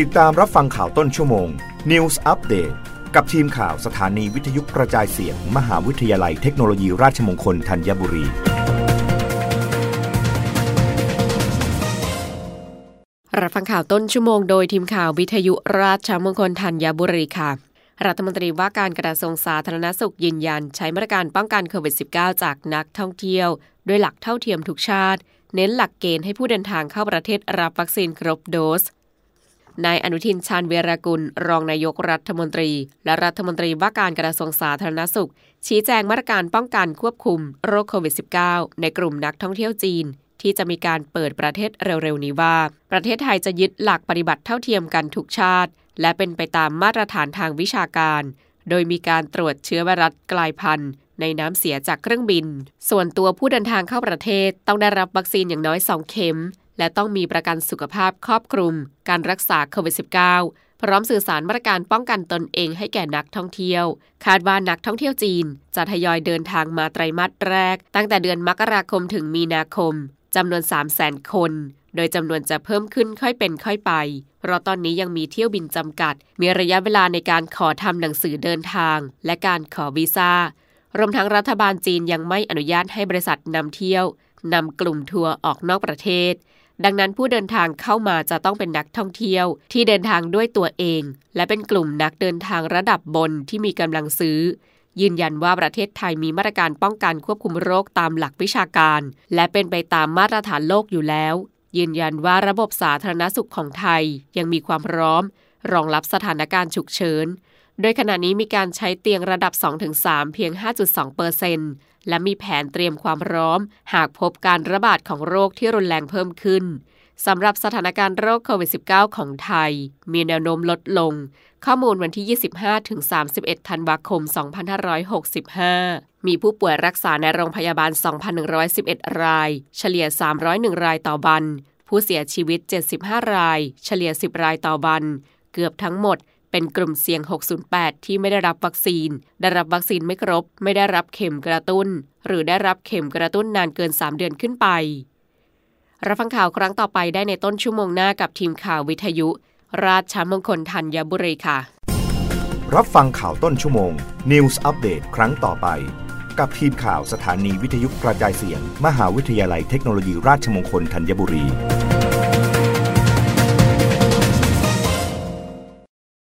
ติดตามรับฟังข่าวต้นชั่วโมง News Update กับทีมข่าวสถานีวิทยุกระจายเสียง มหาวิทยาลัยเทคโนโลยีราชมงคลธัญบุรี รับฟังข่าวต้นชั่วโมงโดยทีมข่าววิทยุราชมงคลธัญบุรีค่ะ รัฐมนตรีว่าการกระทรวงสาธารณสุขยืนยัน ใช้มาตรการป้องกันโควิด -19 จากนักท่องเที่ยว ด้วยหลักเท่าเทียมทุกชาติ เน้นหลักเกณฑ์ให้ผู้เดินทางเข้าประเทศรับวัคซีนครบโดส นายอนุทินชาญเวรกุล รองนายกรัฐมนตรี และรัฐมนตรีว่าการกระทรวงสาธารณสุข ชี้แจงมาตรการป้องกันควบคุมโรคโควิด -19 ในกลุ่มนักท่องเที่ยวจีน ที่จะมีการเปิดประเทศเร็วๆนี้ว่า ประเทศไทยจะยึดหลักปฏิบัติเท่าเทียมกันทุกชาติ และเป็นไปตามมาตรฐานทางวิชาการ โดยมีการตรวจเชื้อไวรัสกลายพันธุ์ในน้ำเสียจากเครื่องบิน ส่วนตัวผู้เดินทางเข้าประเทศต้องได้รับวัคซีนอย่างน้อย 2 เข็ม และต้องมีประกันสุขภาพครอบคลุม การรักษาโควิด -19 พร้อมสื่อสารมาตรการป้องกันตนเองให้แก่นักท่องเที่ยว คาดว่านักท่องเที่ยวจีน จะทยอยเดินทางมาไตรมาสแรก ตั้งแต่เดือนมกราคมถึงมีนาคมจำนวน 3 0 0 0 0 0 คน โดยจำนวนจะเพิ่มขึ้นค่อยเป็นค่อยไป เพราะตอนนี้ยังมีเที่ยวบินจำกัด มีระยะเวลาในการขอทำหนังสือเดินทาง และการขอวีซ่ารวมทั้งรัฐบาลจีนยังไม่อนุญาตให้บริษัทนำเที่ยวนำกลุ่มทัวร์ออกนอกประเทศ ดังนั้นผู้เดินทางเข้ามาจะต้องเป็นนักท่องเที่ยวที่เดินทางด้วยตัวเอง และเป็นกลุ่มนักเดินทางระดับบนที่มีกำลังซื้อ ยืนยันว่าประเทศไทยมีมาตรการป้องกันควบคุมโรคตามหลักวิชาการ และเป็นไปตามมาตรฐานโลกอยู่แล้ว ยืนยันว่าระบบสาธารณสุขของไทยยังมีความพร้อม รองรับสถานการณ์ฉุกเฉิน โดยขณะนี้มีการใช้เตียงระดับ 2-3 เพียง 5.2เปอร์เซ็นต์และมีแผนเตรียมความพร้อม หากพบการระบาดของโรคที่รุนแรงเพิ่มขึ้นสำหรับสถานการณ์โรคโควิด -19 ของไทย มีแนวโน้มลดลง ข้อมูลวันที่ 25-31 ธันวาคม 2565 มีผู้ป่วยรักษาในโรงพยาบาล 2,111 ราย เฉลี่ย 301 รายต่อวัน ผู้เสียชีวิต 75 ราย เฉลี่ย 10 รายต่อวัน เกือบทั้งหมด เป็นกลุ่มเสี่ยง 608 ที่ไม่ได้รับวัคซีน ได้รับวัคซีนไม่ครบ ไม่ได้รับเข็มกระตุ้น หรือได้รับเข็มกระตุ้นนานเกิน 3 เดือนขึ้นไป รับฟังข่าวครั้งต่อไปได้ในต้นชั่วโมงหน้ากับทีมข่าววิทยุ ราชมงคลธัญบุรีค่ะ รับฟังข่าวต้นชั่วโมง News อัปเดตครั้งต่อไป กับทีมข่าวสถานีวิทยุกระจายเสียง มหาวิทยาลัยเทคโนโลยีราชมงคลธัญบุรี